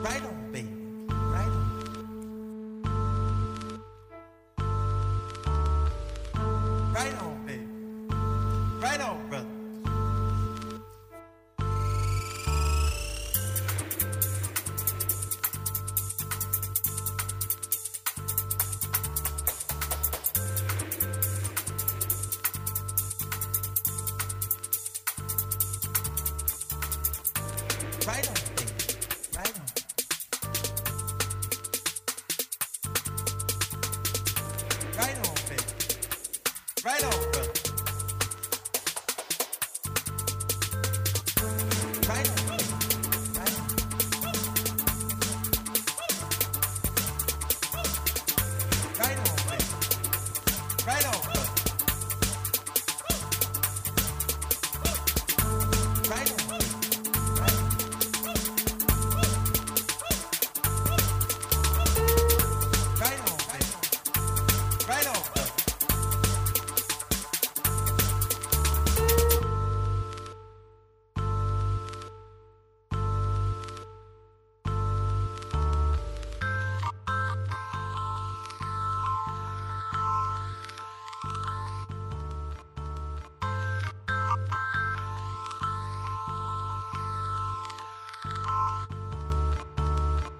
Right on, baby. Right on. Right on, baby. Right on, brother. Right on. Right over, baby. Right over, brother. Right.